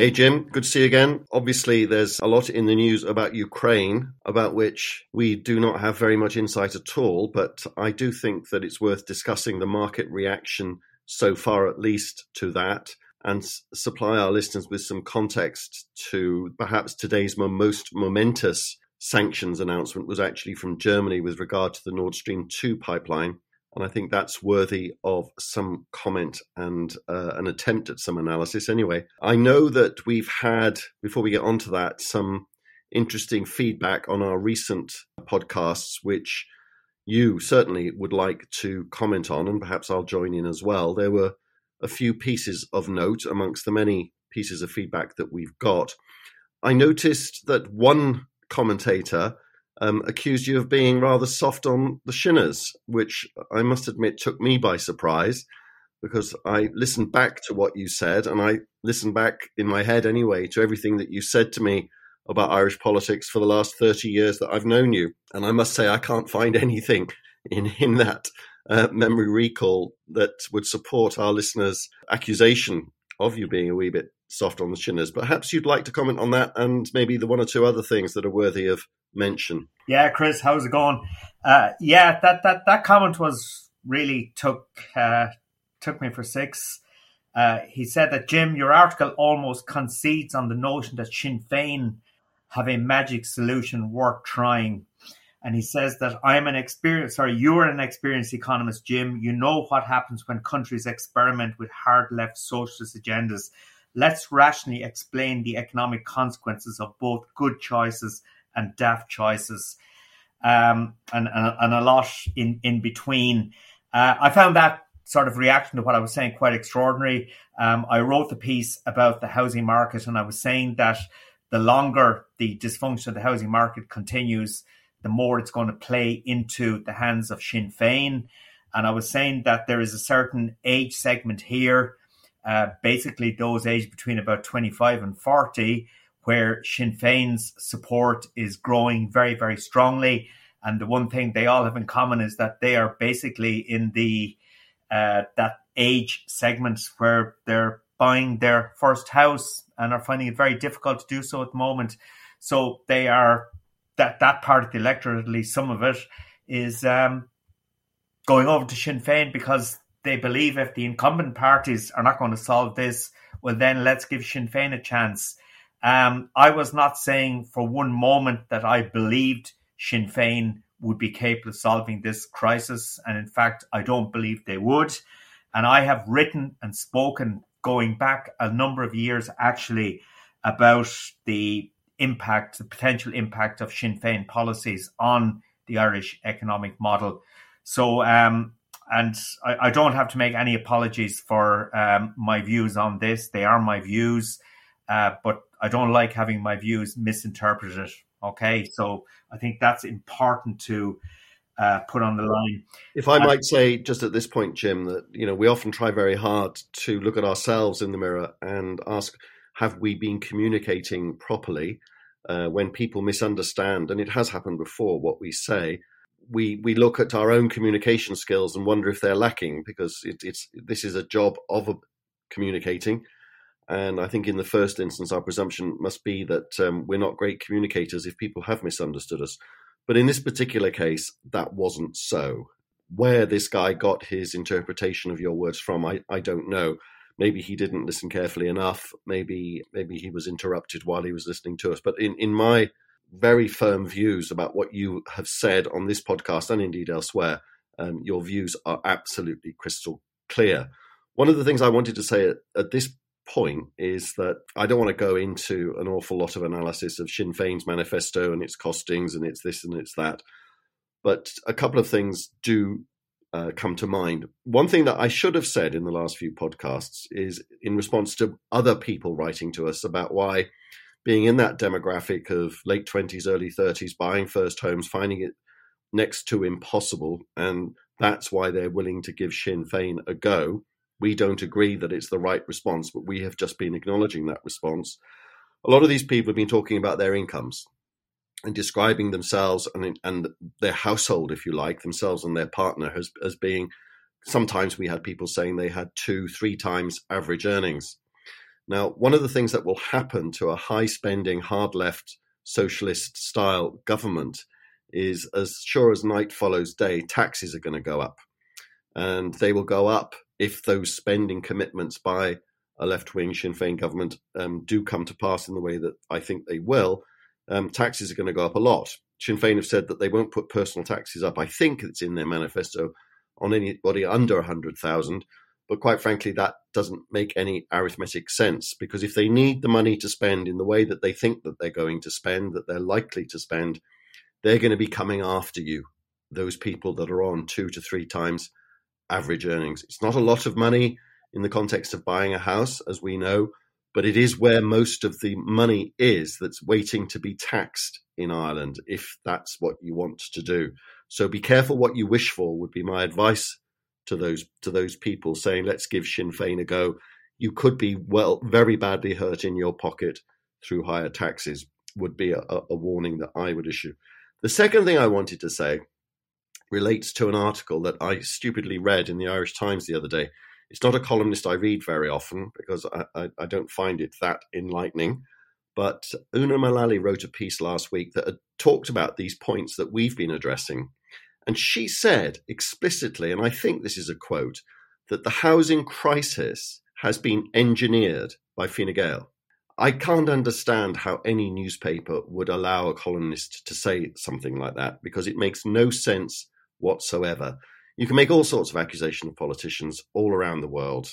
Hey Jim, good to see you again. Obviously, there's a lot in the news about Ukraine, about which we do not have very much insight at all, but I do think that it's worth discussing the market reaction so far, at least, to that, and s- supply our listeners with some context to perhaps today's mo- most momentous sanctions announcement was actually from Germany with regard to the Nord Stream 2 pipeline. And I think that's worthy of some comment and uh, an attempt at some analysis. Anyway, I know that we've had, before we get onto that, some interesting feedback on our recent podcasts, which you certainly would like to comment on, and perhaps I'll join in as well. There were a few pieces of note amongst the many pieces of feedback that we've got. I noticed that one commentator um, accused you of being rather soft on the Shinners, which I must admit took me by surprise because I listened back to what you said and I listened back in my head anyway to everything that you said to me about Irish politics for the last 30 years that I've known you. And I must say, I can't find anything in, in that uh, memory recall that would support our listeners' accusation of you being a wee bit soft on the Shinners. Perhaps you'd like to comment on that and maybe the one or two other things that are worthy of mention. Yeah, Chris, how's it going? Uh, yeah, that, that that comment was really took uh, took me for six. Uh, he said that Jim, your article almost concedes on the notion that Sinn Féin have a magic solution worth trying. And he says that I'm an experienced, sorry, you're an experienced economist, Jim. You know what happens when countries experiment with hard left socialist agendas. Let's rationally explain the economic consequences of both good choices and daft choices, um, and, and and a lot in in between. Uh, I found that sort of reaction to what I was saying quite extraordinary. Um, I wrote the piece about the housing market, and I was saying that the longer the dysfunction of the housing market continues, the more it's going to play into the hands of Sinn Féin. And I was saying that there is a certain age segment here, uh, basically those aged between about 25 and 40, where Sinn Féin's support is growing very, very strongly. And the one thing they all have in common is that they are basically in the uh, that age segment where they're buying their first house and are finding it very difficult to do so at the moment. So they are that that part of the electorate, at least some of it, is um, going over to Sinn Féin because they believe if the incumbent parties are not going to solve this, well, then let's give Sinn Féin a chance. Um, I was not saying for one moment that I believed Sinn Féin would be capable of solving this crisis. And in fact, I don't believe they would. And I have written and spoken going back a number of years actually about the impact, the potential impact of Sinn Féin policies on the Irish economic model. So, um, and I, I, don't have to make any apologies for um, my views on this. They are my views, uh, but I don't like having my views misinterpreted. Okay, so I think that's important to uh, put on the line. If I might say, just at this point, Jim, that you know we often try very hard to look at ourselves in the mirror and ask, have we been communicating properly? Uh, when people misunderstand, and it has happened before, what we say, we we look at our own communication skills and wonder if they're lacking because it, it's this is a job of communicating and I think in the first instance, our presumption must be that um, we're not great communicators if people have misunderstood us. But in this particular case, that wasn't so. Where this guy got his interpretation of your words from, I, I don't know. Maybe he didn't listen carefully enough. Maybe maybe he was interrupted while he was listening to us. But in, in my very firm views about what you have said on this podcast and indeed elsewhere, um, your views are absolutely crystal clear. One of the things I wanted to say at, at this point is that I don't want to go into an awful lot of analysis of Sinn Féin's manifesto and its costings and it's this and it's that. But a couple of things do uh, come to mind. One thing that I should have said in the last few podcasts is in response to other people writing to us about why being in that demographic of late 20s, early 30s, buying first homes, finding it next to impossible, and that's why they're willing to give Sinn Féin a go we don't agree that it's the right response, but we have just been acknowledging that response. A lot of these people have been talking about their incomes and describing themselves and, and their household, if you like, themselves and their partner as, as being. Sometimes we had people saying they had two, three times average earnings. Now, one of the things that will happen to a high spending, hard left socialist style government is as sure as night follows day, taxes are going to go up. And they will go up if those spending commitments by a left wing Sinn Féin government um, do come to pass in the way that I think they will, um, taxes are going to go up a lot. Sinn Féin have said that they won't put personal taxes up. I think it's in their manifesto on anybody under 100,000. But quite frankly, that doesn't make any arithmetic sense because if they need the money to spend in the way that they think that they're going to spend, that they're likely to spend, they're going to be coming after you, those people that are on two to three times average earnings. It's not a lot of money in the context of buying a house, as we know, but it is where most of the money is that's waiting to be taxed in Ireland, if that's what you want to do. So be careful what you wish for, would be my advice to those to those people saying, let's give Sinn Féin a go. You could be well very badly hurt in your pocket through higher taxes, would be a, a warning that I would issue. The second thing I wanted to say relates to an article that I stupidly read in the Irish Times the other day. It's not a columnist I read very often because I, I, I don't find it that enlightening. But Una Mullally wrote a piece last week that talked about these points that we've been addressing. And she said explicitly, and I think this is a quote, that the housing crisis has been engineered by Fine Gael. I can't understand how any newspaper would allow a columnist to say something like that because it makes no sense whatsoever. You can make all sorts of accusations of politicians all around the world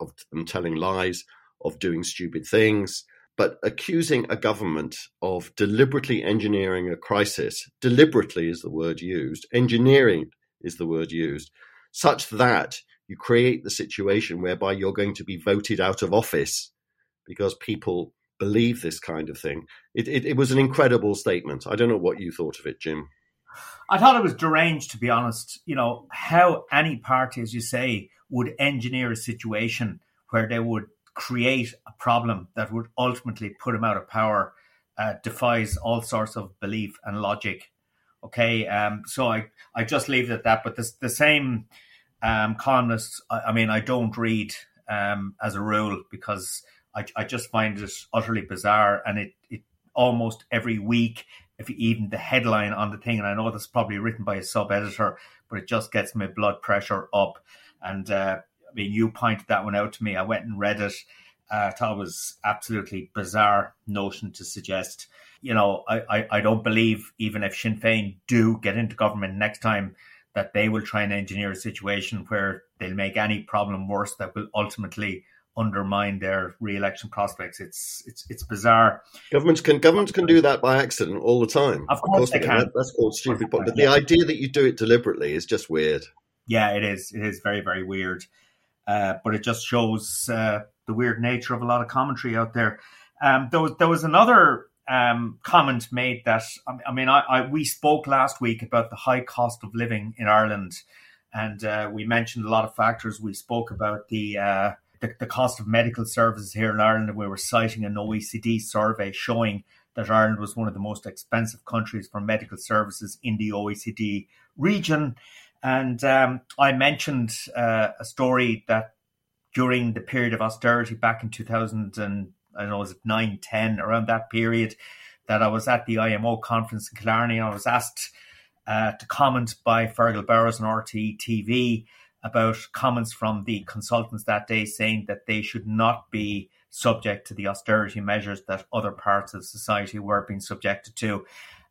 of them telling lies, of doing stupid things, but accusing a government of deliberately engineering a crisis, deliberately is the word used, engineering is the word used, such that you create the situation whereby you're going to be voted out of office because people believe this kind of thing. It, it, it was an incredible statement. I don't know what you thought of it, Jim. I thought it was deranged, to be honest. You know, how any party, as you say, would engineer a situation where they would create a problem that would ultimately put him out of power uh, defies all sorts of belief and logic. Okay, um, so I, I just leave it at that. But the, the same um, columnists, I, I, mean, I don't read um, as a rule because I, I just find it utterly bizarre and it, it almost every week if even the headline on the thing, and I know this is probably written by a sub editor, but it just gets my blood pressure up. And uh, I mean, you pointed that one out to me. I went and read it. Uh, I thought it was absolutely bizarre notion to suggest. You know, I, I, I don't believe even if Sinn Féin do get into government next time that they will try and engineer a situation where they'll make any problem worse that will ultimately undermine their re-election prospects. It's it's it's bizarre. Governments can governments can do that by accident all the time. Of course, of course they can. That, that's called stupid. But the idea that you do it deliberately is just weird. Yeah, it is. It is very very weird. Uh, but it just shows uh, the weird nature of a lot of commentary out there. Um, there was there was another um, comment made that I mean I, I, we spoke last week about the high cost of living in Ireland, and uh, we mentioned a lot of factors. We spoke about the uh, the, the cost of medical services here in Ireland. And we were citing an OECD survey showing that Ireland was one of the most expensive countries for medical services in the OECD region. And um, I mentioned uh, a story that during the period of austerity back in 2000 and I don't know, was it 9, 10, around that period, that I was at the IMO conference in Killarney. and I was asked uh, to comment by Fergal Bowers on RTE TV about comments from the consultants that day saying that they should not be subject to the austerity measures that other parts of society were being subjected to.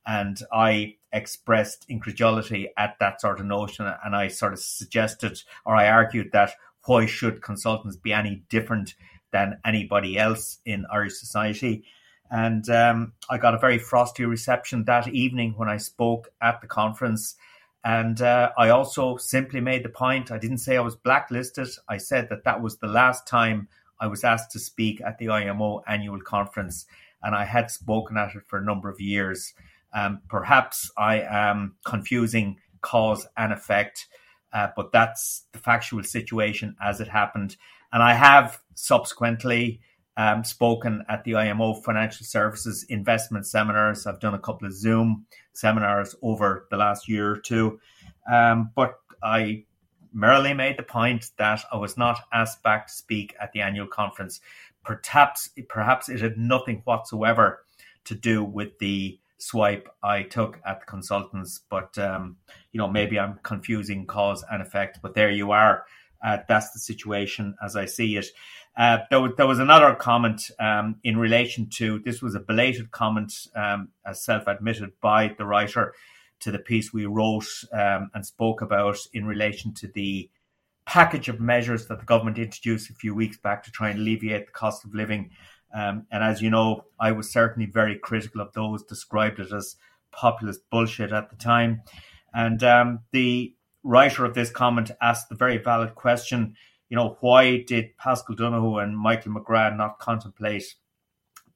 And I expressed incredulity at that sort of notion. And I sort of suggested, or I argued that why should consultants be any different than anybody else in Irish society? And um, I got a very frosty reception that evening when I spoke at the conference. And uh, I also simply made the point I didn't say I was blacklisted. I said that that was the last time I was asked to speak at the IMO annual conference, and I had spoken at it for a number of years. Um, perhaps I am confusing cause and effect, uh, but that's the factual situation as it happened. And I have subsequently um, spoken at the IMO Financial Services Investment Seminars. I've done a couple of Zoom seminars over the last year or two. Um, but I merely made the point that I was not asked back to speak at the annual conference. Perhaps, perhaps it had nothing whatsoever to do with the swipe I took at the consultants. But um, you know, maybe I'm confusing cause and effect. But there you are. Uh, that's the situation as I see it. Uh, there, there, was another comment um, in relation to this was a belated comment, um, as self admitted by the writer to the piece we wrote um, and spoke about in relation to the package of measures that the government introduced a few weeks back to try and alleviate the cost of living. Um, and as you know, I was certainly very critical of those, described it as populist bullshit at the time. And um, the writer of this comment asked the very valid question you know, why did Paschal Donohoe and Michael McGrath not contemplate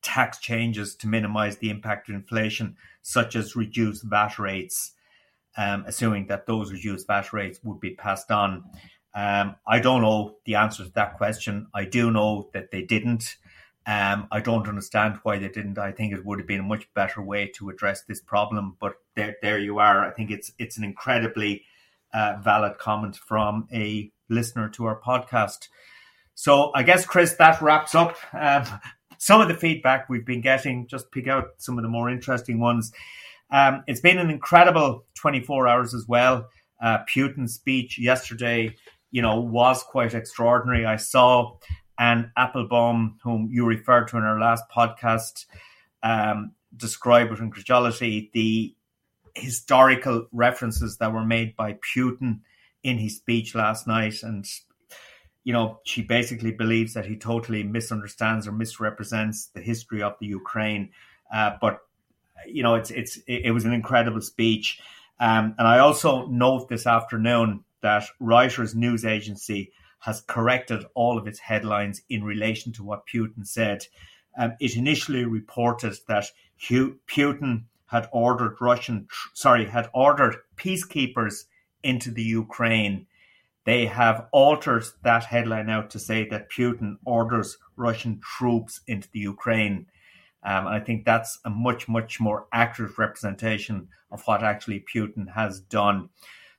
tax changes to minimize the impact of inflation, such as reduced VAT rates, um, assuming that those reduced VAT rates would be passed on? Um, I don't know the answer to that question. I do know that they didn't. Um, I don't understand why they didn't. I think it would have been a much better way to address this problem. But there, there you are. I think it's it's an incredibly uh, valid comment from a listener to our podcast. So I guess, Chris, that wraps up um, some of the feedback we've been getting. Just pick out some of the more interesting ones. Um, it's been an incredible 24 hours as well. Uh, Putin's speech yesterday, you know, was quite extraordinary. I saw Anne Applebaum, whom you referred to in our last podcast, um, describe with incredulity the historical references that were made by Putin in his speech last night. And, you know, she basically believes that he totally misunderstands or misrepresents the history of the Ukraine. Uh, but, you know, it's, it's, it, was an incredible speech. Um, and I also note this afternoon that Reuters news agency has corrected all of its headlines in relation to what Putin said. Um, it initially reported that Putin had ordered Russian, sorry, had ordered peacekeepers into the Ukraine. They have altered that headline out to say that Putin orders Russian troops into the Ukraine. Um, I think that's a much, much more accurate representation of what actually Putin has done.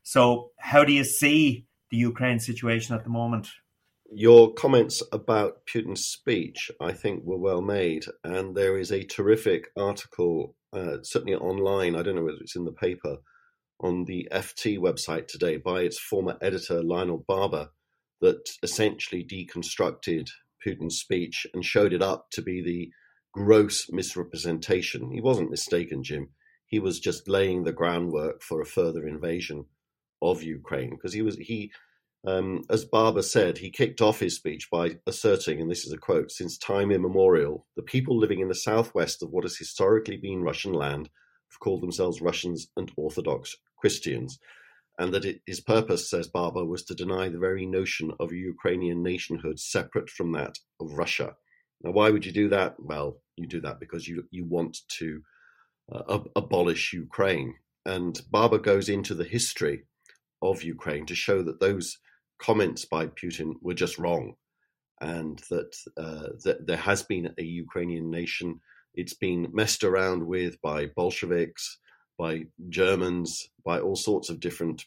So, how do you see the Ukraine situation at the moment? Your comments about Putin's speech, I think, were well made. And there is a terrific article, uh, certainly online, I don't know whether it's in the paper, on the FT website today by its former editor, Lionel Barber, that essentially deconstructed Putin's speech and showed it up to be the gross misrepresentation. He wasn't mistaken, Jim. He was just laying the groundwork for a further invasion of Ukraine because he was he um, as Barber said, he kicked off his speech by asserting, and this is a quote, since time immemorial, the people living in the southwest of what has historically been Russian land have called themselves Russians and Orthodox Christians. And that it, his purpose, says Barber, was to deny the very notion of a Ukrainian nationhood separate from that of Russia. Now, why would you do that? Well, you do that because you, you want to uh, ab- abolish Ukraine. And Barber goes into the history of Ukraine to show that those comments by Putin were just wrong, and that uh, that there has been a Ukrainian nation. It's been messed around with by Bolsheviks, by Germans, by all sorts of different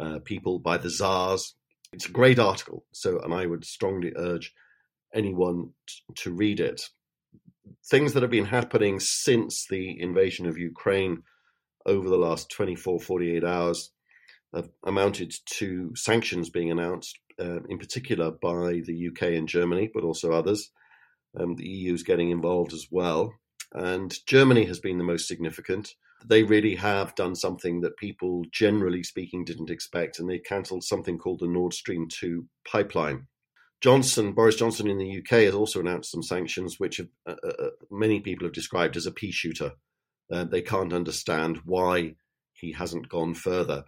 uh, people, by the czars. It's a great article. So, and I would strongly urge anyone t- to read it. Things that have been happening since the invasion of Ukraine over the last 24, 48 hours have amounted to sanctions being announced, uh, in particular by the UK and Germany, but also others. Um, the EU is getting involved as well. And Germany has been the most significant. They really have done something that people, generally speaking, didn't expect, and they cancelled something called the Nord Stream 2 pipeline. Johnson, Boris Johnson in the UK, has also announced some sanctions, which have, uh, uh, uh, many people have described as a pea shooter. Uh, they can't understand why he hasn't gone further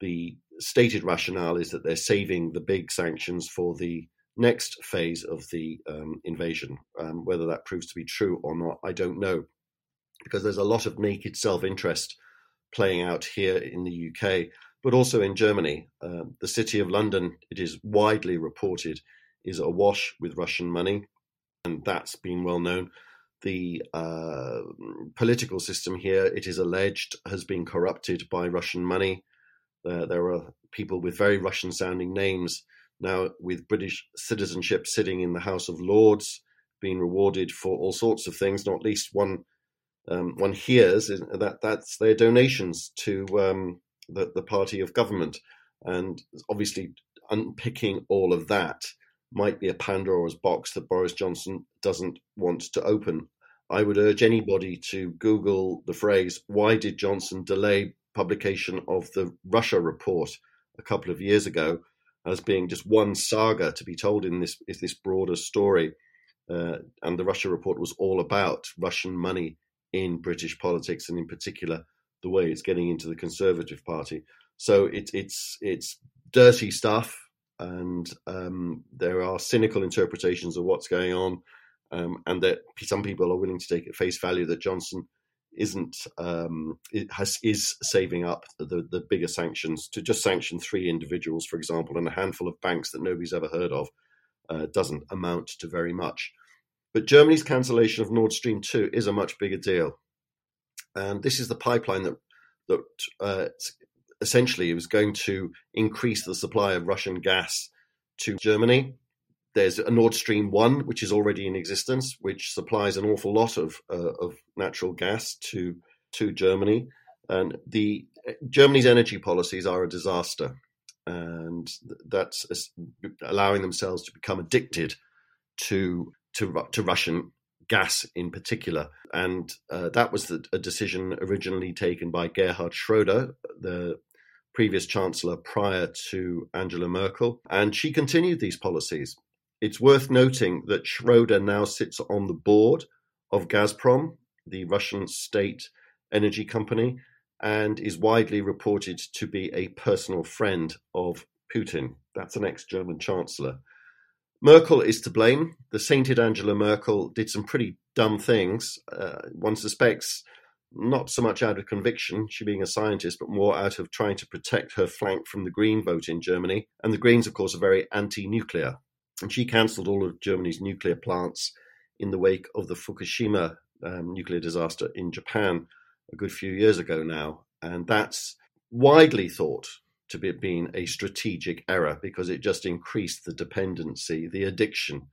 the stated rationale is that they're saving the big sanctions for the next phase of the um, invasion. Um, whether that proves to be true or not, I don't know, because there's a lot of naked self interest playing out here in the UK, but also in Germany. Uh, the city of London, it is widely reported, is awash with Russian money, and that's been well known. The uh, political system here, it is alleged, has been corrupted by Russian money. Uh, there are people with very Russian sounding names now with British citizenship sitting in the House of Lords, being rewarded for all sorts of things, not least one um, one hears that that's their donations to um, the, the party of government. And obviously, unpicking all of that might be a Pandora's box that Boris Johnson doesn't want to open. I would urge anybody to Google the phrase, Why did Johnson delay publication of the Russia report a couple of years ago as being just one saga to be told in this is this broader story. Uh, and the Russia report was all about Russian money in British politics, and in particular the way it's getting into the Conservative Party. So it's it's it's dirty stuff, and um, there are cynical interpretations of what's going on, um, and that some people are willing to take at face value that Johnson isn't um, it has is saving up the the bigger sanctions to just sanction three individuals, for example, and a handful of banks that nobody's ever heard of uh, doesn't amount to very much. But Germany's cancellation of Nord Stream two is a much bigger deal, and this is the pipeline that that uh, essentially was going to increase the supply of Russian gas to Germany there's a Nord Stream one, which is already in existence, which supplies an awful lot of uh, of natural gas to to Germany, and the Germany's energy policies are a disaster, and that's allowing themselves to become addicted to to to Russian gas in particular, and uh, that was the, a decision originally taken by Gerhard Schroeder, the previous chancellor prior to Angela Merkel, and she continued these policies. It's worth noting that Schroeder now sits on the board of Gazprom, the Russian state energy company, and is widely reported to be a personal friend of Putin. That's an ex German chancellor. Merkel is to blame. The sainted Angela Merkel did some pretty dumb things. Uh, one suspects not so much out of conviction, she being a scientist, but more out of trying to protect her flank from the Green vote in Germany. And the Greens, of course, are very anti nuclear. And she cancelled all of Germany's nuclear plants in the wake of the Fukushima um, nuclear disaster in Japan a good few years ago now. And that's widely thought to be being a strategic error because it just increased the dependency, the addiction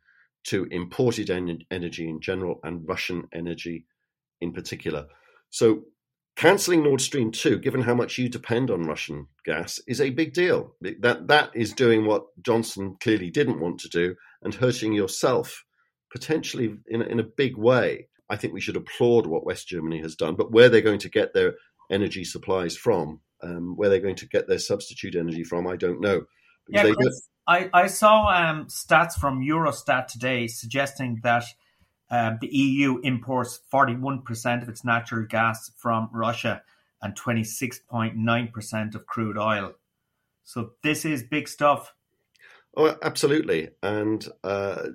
to imported en- energy in general and Russian energy in particular. So cancelling Nord Stream 2, given how much you depend on Russian gas, is a big deal. That That is doing what Johnson clearly didn't want to do and hurting yourself potentially in, in a big way. I think we should applaud what West Germany has done, but where they're going to get their energy supplies from, um, where they're going to get their substitute energy from, I don't know. Yeah, I, I saw um, stats from Eurostat today suggesting that um, the EU imports 41% of its natural gas from Russia and 26.9% of crude oil. So this is big stuff. Oh, absolutely. And uh,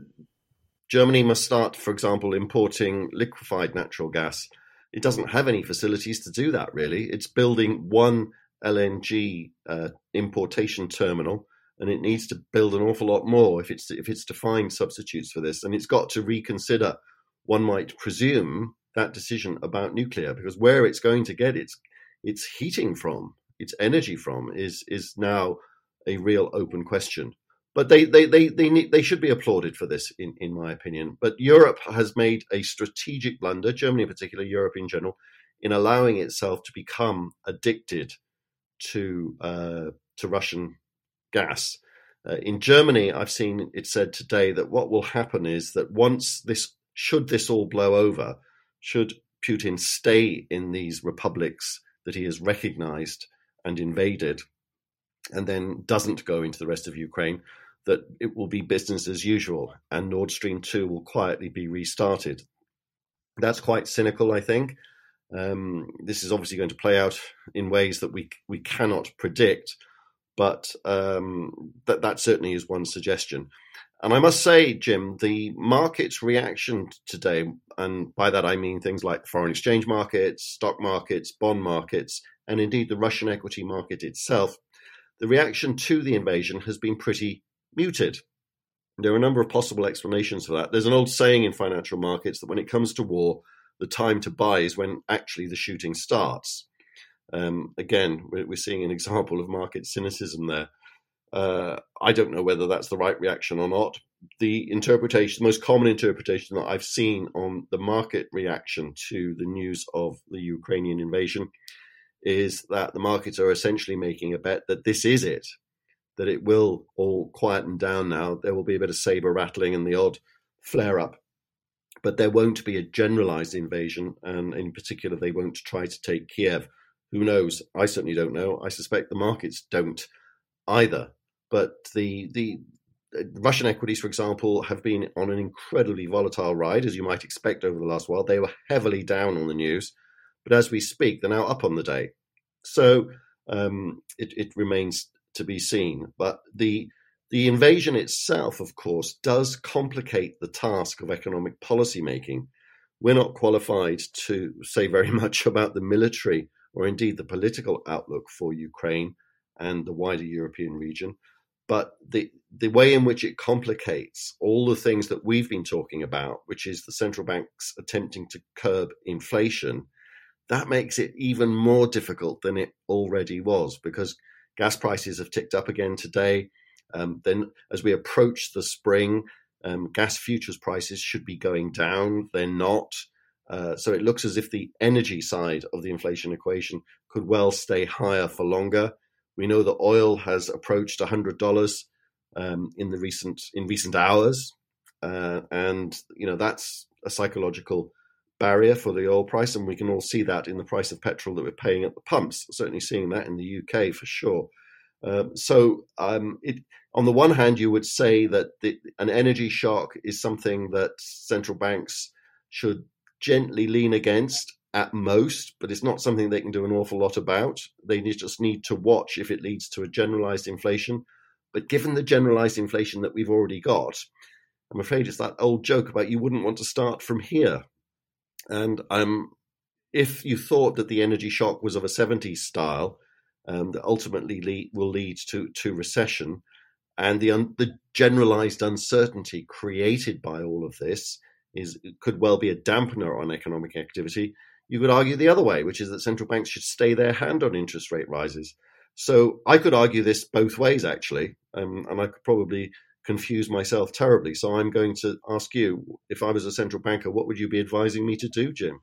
Germany must start, for example, importing liquefied natural gas. It doesn't have any facilities to do that, really. It's building one LNG uh, importation terminal, and it needs to build an awful lot more if it's to, if it's to find substitutes for this. And it's got to reconsider, one might presume, that decision about nuclear because where it's going to get its its heating from, its energy from, is is now a real open question. But they, they, they, they, need, they should be applauded for this, in, in my opinion. But Europe has made a strategic blunder, Germany in particular, Europe in general, in allowing itself to become addicted to uh, to Russian gas. Uh, in Germany, I've seen it said today that what will happen is that once this, should this all blow over, should Putin stay in these republics that he has recognized and invaded, and then doesn't go into the rest of Ukraine, that it will be business as usual and Nord Stream 2 will quietly be restarted. That's quite cynical, I think. Um, this is obviously going to play out in ways that we we cannot predict, but um, that that certainly is one suggestion. And I must say, Jim, the market's reaction today, and by that I mean things like foreign exchange markets, stock markets, bond markets, and indeed the Russian equity market itself, the reaction to the invasion has been pretty muted. There are a number of possible explanations for that. There's an old saying in financial markets that when it comes to war, the time to buy is when actually the shooting starts. Um, again, we're, seeing an example of market cynicism there. Uh, I don't know whether that's the right reaction or not. The interpretation, the most common interpretation that I've seen on the market reaction to the news of the Ukrainian invasion is that the markets are essentially making a bet that this is it that it will all quieten down now. There will be a bit of saber rattling and the odd flare up, but there won't be a generalized invasion. And in particular, they won't try to take Kiev. Who knows? I certainly don't know. I suspect the markets don't either. But the the uh, Russian equities, for example, have been on an incredibly volatile ride, as you might expect over the last while. They were heavily down on the news, but as we speak, they're now up on the day. So um, it, it remains to be seen. But the the invasion itself, of course, does complicate the task of economic policy making. We're not qualified to say very much about the military or indeed the political outlook for Ukraine and the wider European region. But the, the way in which it complicates all the things that we've been talking about, which is the central banks attempting to curb inflation, that makes it even more difficult than it already was because Gas prices have ticked up again today. Um, then, as we approach the spring, um, gas futures prices should be going down. They're not. Uh, so it looks as if the energy side of the inflation equation could well stay higher for longer. We know that oil has approached $100 um, in the recent in recent hours, uh, and you know that's a psychological barrier for the oil price, and we can all see that in the price of petrol that we're paying at the pumps. Certainly seeing that in the UK for sure. Um, so, um, it, on the one hand, you would say that the, an energy shock is something that central banks should gently lean against at most, but it's not something they can do an awful lot about. They just need to watch if it leads to a generalized inflation. But given the generalized inflation that we've already got, I'm afraid it's that old joke about you wouldn't want to start from here. And um, if you thought that the energy shock was of a 70s style, um, that ultimately lead, will lead to, to recession, and the, un, the generalized uncertainty created by all of this is could well be a dampener on economic activity. You could argue the other way, which is that central banks should stay their hand on interest rate rises. So I could argue this both ways, actually, um, and I could probably confuse myself terribly. So I'm going to ask you, if I was a central banker, what would you be advising me to do, Jim?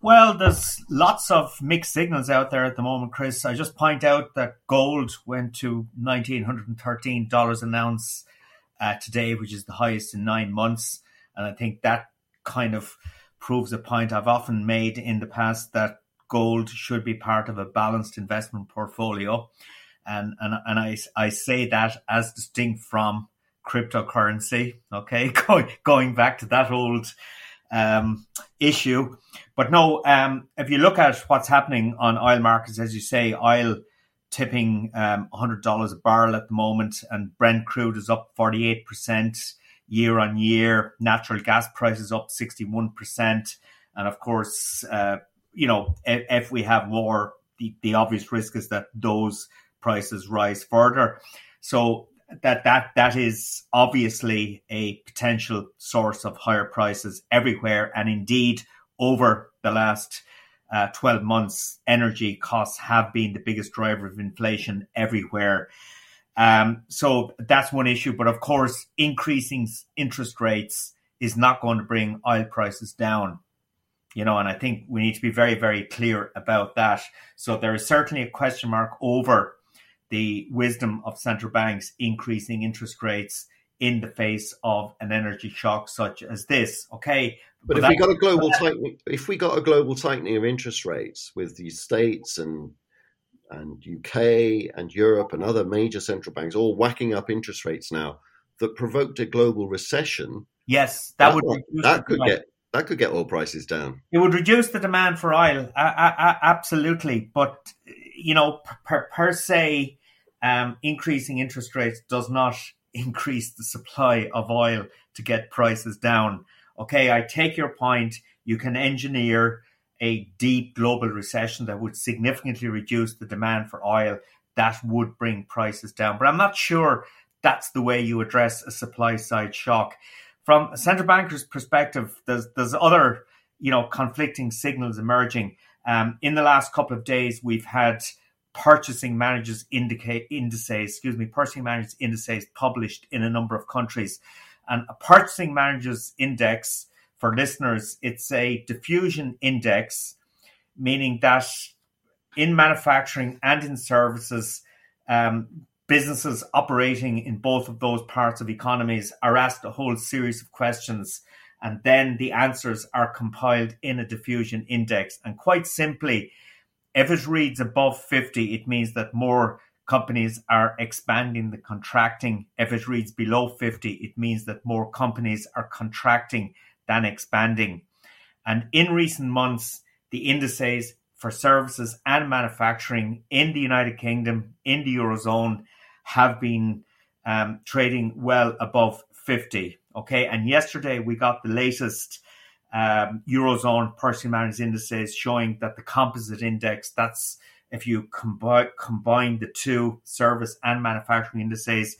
Well, there's lots of mixed signals out there at the moment, Chris. I just point out that gold went to $1,913 an ounce uh, today, which is the highest in nine months. And I think that kind of proves a point I've often made in the past that gold should be part of a balanced investment portfolio. And, and, and I, I say that as distinct from cryptocurrency, okay, going, going back to that old um, issue. But no, um, if you look at what's happening on oil markets, as you say, oil tipping um, $100 a barrel at the moment, and Brent crude is up 48% year on year. Natural gas prices up 61%. And of course, uh, you know, if, if, we have war, the, the obvious risk is that those prices rise further. So that that that is obviously a potential source of higher prices everywhere, and indeed over the last uh, 12 months, energy costs have been the biggest driver of inflation everywhere. Um, so that's one issue. But of course, increasing interest rates is not going to bring oil prices down. You know, and I think we need to be very, very clear about that. So there is certainly a question mark over the wisdom of central banks increasing interest rates in the face of an energy shock such as this. Okay, but, but if we got a global tightening, if we got a global tightening of interest rates with the states and and UK and Europe and other major central banks all whacking up interest rates now that provoked a global recession. Yes, that, that would that could get that could get oil prices down. It would reduce the demand for oil, uh, uh, absolutely. But you know, per, per se, um, increasing interest rates does not increase the supply of oil to get prices down. Okay, I take your point. You can engineer a deep global recession that would significantly reduce the demand for oil. That would bring prices down. But I'm not sure that's the way you address a supply side shock. From a central banker's perspective, there's there's other you know conflicting signals emerging. Um, in the last couple of days, we've had purchasing managers indicate indices, excuse me, purchasing managers indices published in a number of countries. And a purchasing managers index for listeners, it's a diffusion index, meaning that in manufacturing and in services, um, businesses operating in both of those parts of economies are asked a whole series of questions and then the answers are compiled in a diffusion index. And quite simply, if it reads above 50, it means that more companies are expanding the contracting. If it reads below 50, it means that more companies are contracting than expanding. And in recent months, the indices for services and manufacturing in the United Kingdom, in the Eurozone, have been um, trading well above 50. Okay. And yesterday we got the latest um, Eurozone purchasing managers indices showing that the composite index, that's if you combine, combine the two service and manufacturing indices,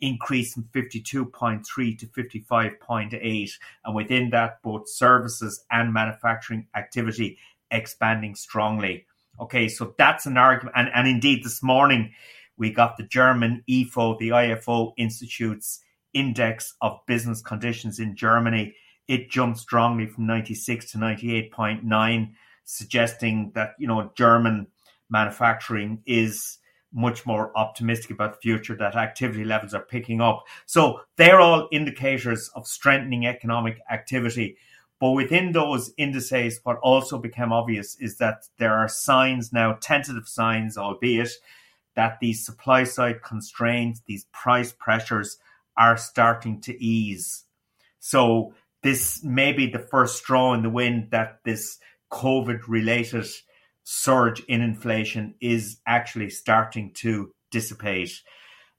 increased from 52.3 to 55.8. And within that, both services and manufacturing activity expanding strongly. Okay, so that's an argument. And, and indeed, this morning we got the German IFO, the IFO Institute's index of business conditions in Germany it jumped strongly from 96 to 98.9, suggesting that, you know, German manufacturing is much more optimistic about the future, that activity levels are picking up. So they're all indicators of strengthening economic activity. But within those indices, what also became obvious is that there are signs now, tentative signs, albeit, that these supply side constraints, these price pressures are starting to ease. So this may be the first straw in the wind that this COVID related surge in inflation is actually starting to dissipate.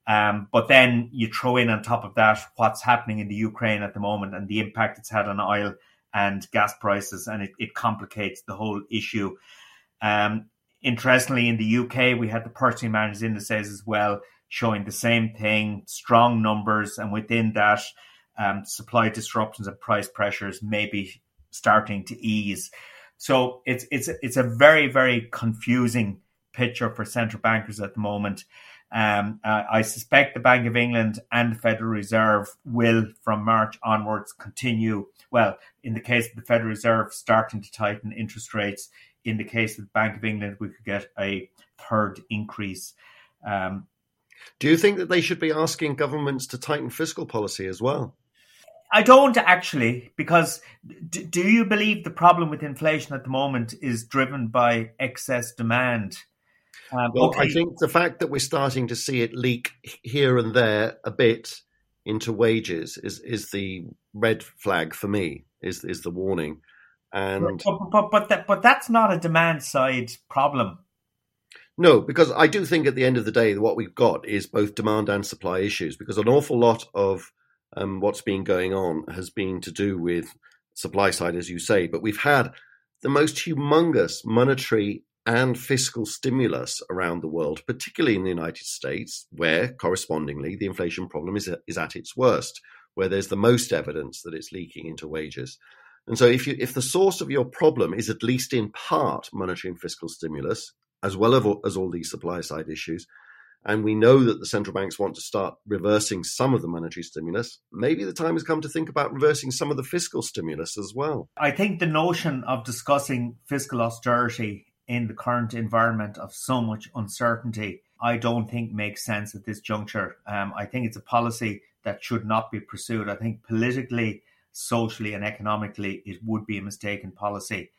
Um, but then you throw in on top of that what's happening in the Ukraine at the moment and the impact it's had on oil and gas prices, and it, it complicates the whole issue. Um, interestingly, in the UK, we had the purchasing managers indices as well, showing the same thing, strong numbers, and within that, um, supply disruptions and price pressures may be starting to ease. So it's it's it's a very very confusing picture for central bankers at the moment. Um, uh, I suspect the Bank of England and the Federal Reserve will, from March onwards, continue. Well, in the case of the Federal Reserve, starting to tighten interest rates. In the case of the Bank of England, we could get a third increase. Um, Do you think that they should be asking governments to tighten fiscal policy as well? I don't actually, because d- do you believe the problem with inflation at the moment is driven by excess demand? Um, well, okay. I think the fact that we're starting to see it leak here and there a bit into wages is is the red flag for me. Is is the warning, and but but but, that, but that's not a demand side problem. No, because I do think at the end of the day, what we've got is both demand and supply issues. Because an awful lot of um, what's been going on has been to do with supply side, as you say. But we've had the most humongous monetary and fiscal stimulus around the world, particularly in the United States, where correspondingly the inflation problem is, is at its worst, where there's the most evidence that it's leaking into wages. And so if you if the source of your problem is at least in part monetary and fiscal stimulus, as well as all these supply side issues, and we know that the central banks want to start reversing some of the monetary stimulus, maybe the time has come to think about reversing some of the fiscal stimulus as well. I think the notion of discussing fiscal austerity in the current environment of so much uncertainty, I don't think makes sense at this juncture. Um, I think it's a policy that should not be pursued. I think politically, socially, and economically, it would be a mistaken policy.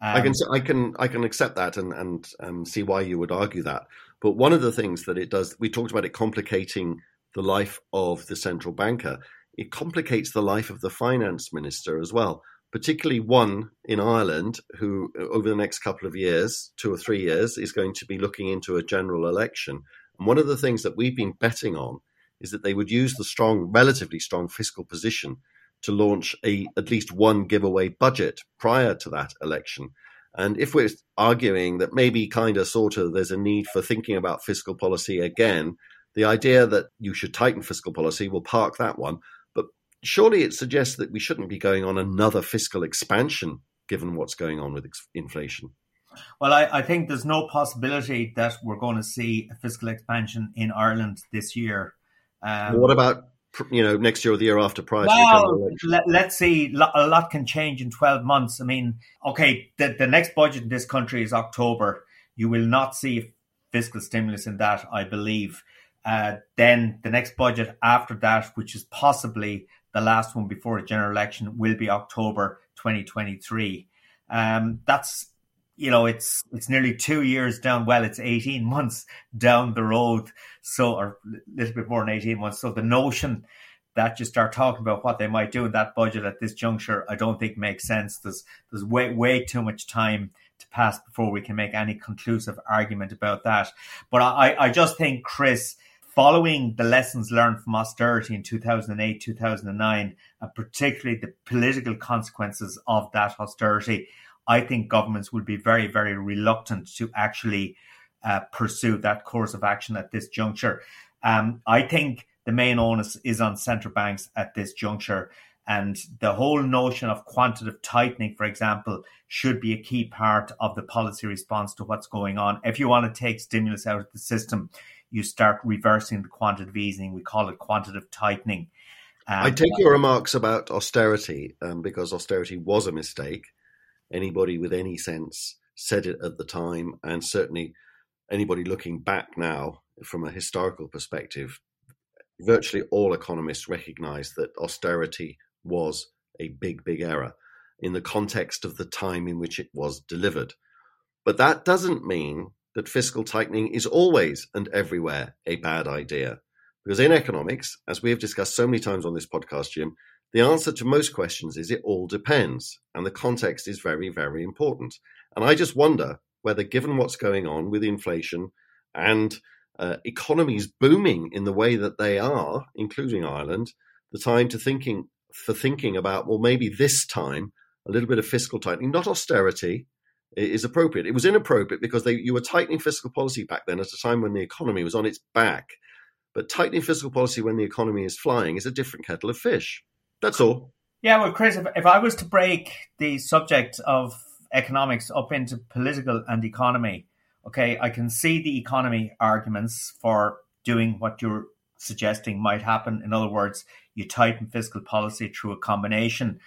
Um, I can I can I can accept that and and um, see why you would argue that. But one of the things that it does, we talked about it complicating the life of the central banker. It complicates the life of the finance minister as well particularly one in Ireland who, uh, over the next couple of years, two or three years, is going to be looking into a general election. And one of the things that we've been betting on is that they would use the strong, relatively strong fiscal position to launch a at least one giveaway budget prior to that election. And if we're arguing that maybe kind of sort of there's a need for thinking about fiscal policy again, the idea that you should tighten fiscal policy will park that one But surely it suggests that we shouldn't be going on another fiscal expansion given what's going on with ex- inflation. Well, I, I, think there's no possibility that we're going to see a fiscal expansion in Ireland this year. Um, what about you know next year or the year after prior well, let, us see. A lot can change in 12 months. I mean okay the, the next budget in this country is october. You will not see fiscal stimulus in that i believe. Uh, then the next budget after that which is possibly the last one before a general election will be October 2023. Um, that's you know it's it's nearly two years down. Well, it's 18 months down the road, so or a little bit more than 18 months. So the notion that you start talking about what they might do in that budget at this juncture, I don't think makes sense. There's there's way way too much time to pass before we can make any conclusive argument about that. But I I just think Chris following the lessons learned from austerity in 2008, 2009, and particularly the political consequences of that austerity, I think governments will be very, very reluctant to actually uh, pursue that course of action at this juncture. Um, I think the main onus is on central banks at this juncture. And the whole notion of quantitative tightening, for example, should be a key part of the policy response to what's going on. If you want to take stimulus out of the system, you start reversing the quantitative easing. We call it quantitative tightening. Um, I take your remarks about austerity um, because austerity was a mistake. Anybody with any sense said it at the time, and certainly anybody looking back now from a historical perspective, virtually all economists recognize that austerity was a big, big error in the context of the time in which it was delivered. But that doesn't mean that fiscal tightening is always and everywhere a bad idea. Because in economics, as we have discussed so many times on this podcast, Jim, the answer to most questions is it all depends. And the context is very, very important. And I just wonder whether, given what's going on with inflation and uh, economies booming in the way that they are, including Ireland, the time to thinking for thinking about, well, maybe this time a little bit of fiscal tightening, not austerity, is appropriate. It was inappropriate because they, you were tightening fiscal policy back then at a time when the economy was on its back. But tightening fiscal policy when the economy is flying is a different kettle of fish. That's all. Yeah, well, Chris, if, if I was to break the subject of economics up into political and economy, okay, I can see the economy arguments for doing what you're suggesting might happen. In other words, you tighten fiscal policy through a combination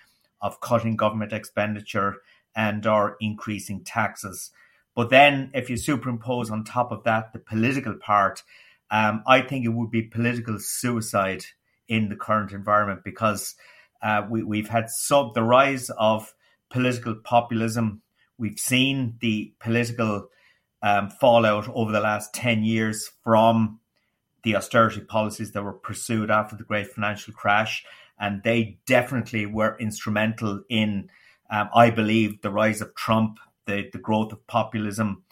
of cutting government expenditure and or increasing taxes. But then if you superimpose on top of that the political part, um, I think it would be political suicide in the current environment because Uh, we, have had sub the rise of political populism. We've seen the political um, fallout over the last 10 years from the austerity policies that were pursued after the great financial crash. And they definitely were instrumental in, um, I believe, the rise of Trump, the, the growth of populism,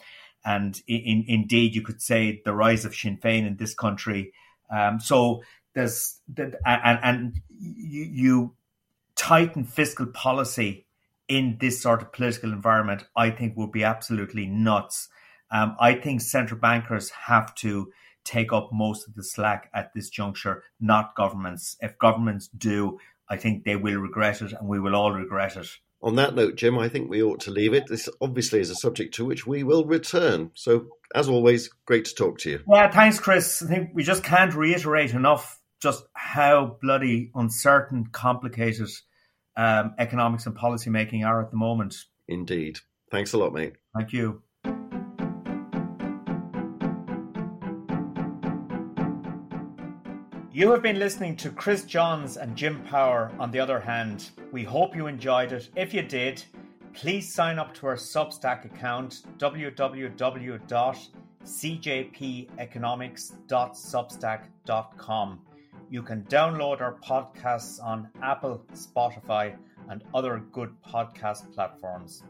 and in, in, indeed, you could say the rise of Sinn Féin in this country. Um, so there's and, and you, you tighten fiscal policy in this sort of political environment, I think would be absolutely nuts. Um, I think central bankers have to take up most of the slack at this juncture, not governments. If governments do, I think they will regret it and we will all regret it. On that note, Jim, I think we ought to leave it. This obviously is a subject to which we will return. So, as always, great to talk to you. Yeah, thanks, Chris. I think we just can't reiterate enough just how bloody uncertain, complicated um, economics and policy making are at the moment. Indeed. Thanks a lot, mate. Thank you. You have been listening to Chris Johns and Jim Power on the other hand. We hope you enjoyed it. If you did, please sign up to our Substack account www.cjpeconomics.substack.com. You can download our podcasts on Apple, Spotify, and other good podcast platforms.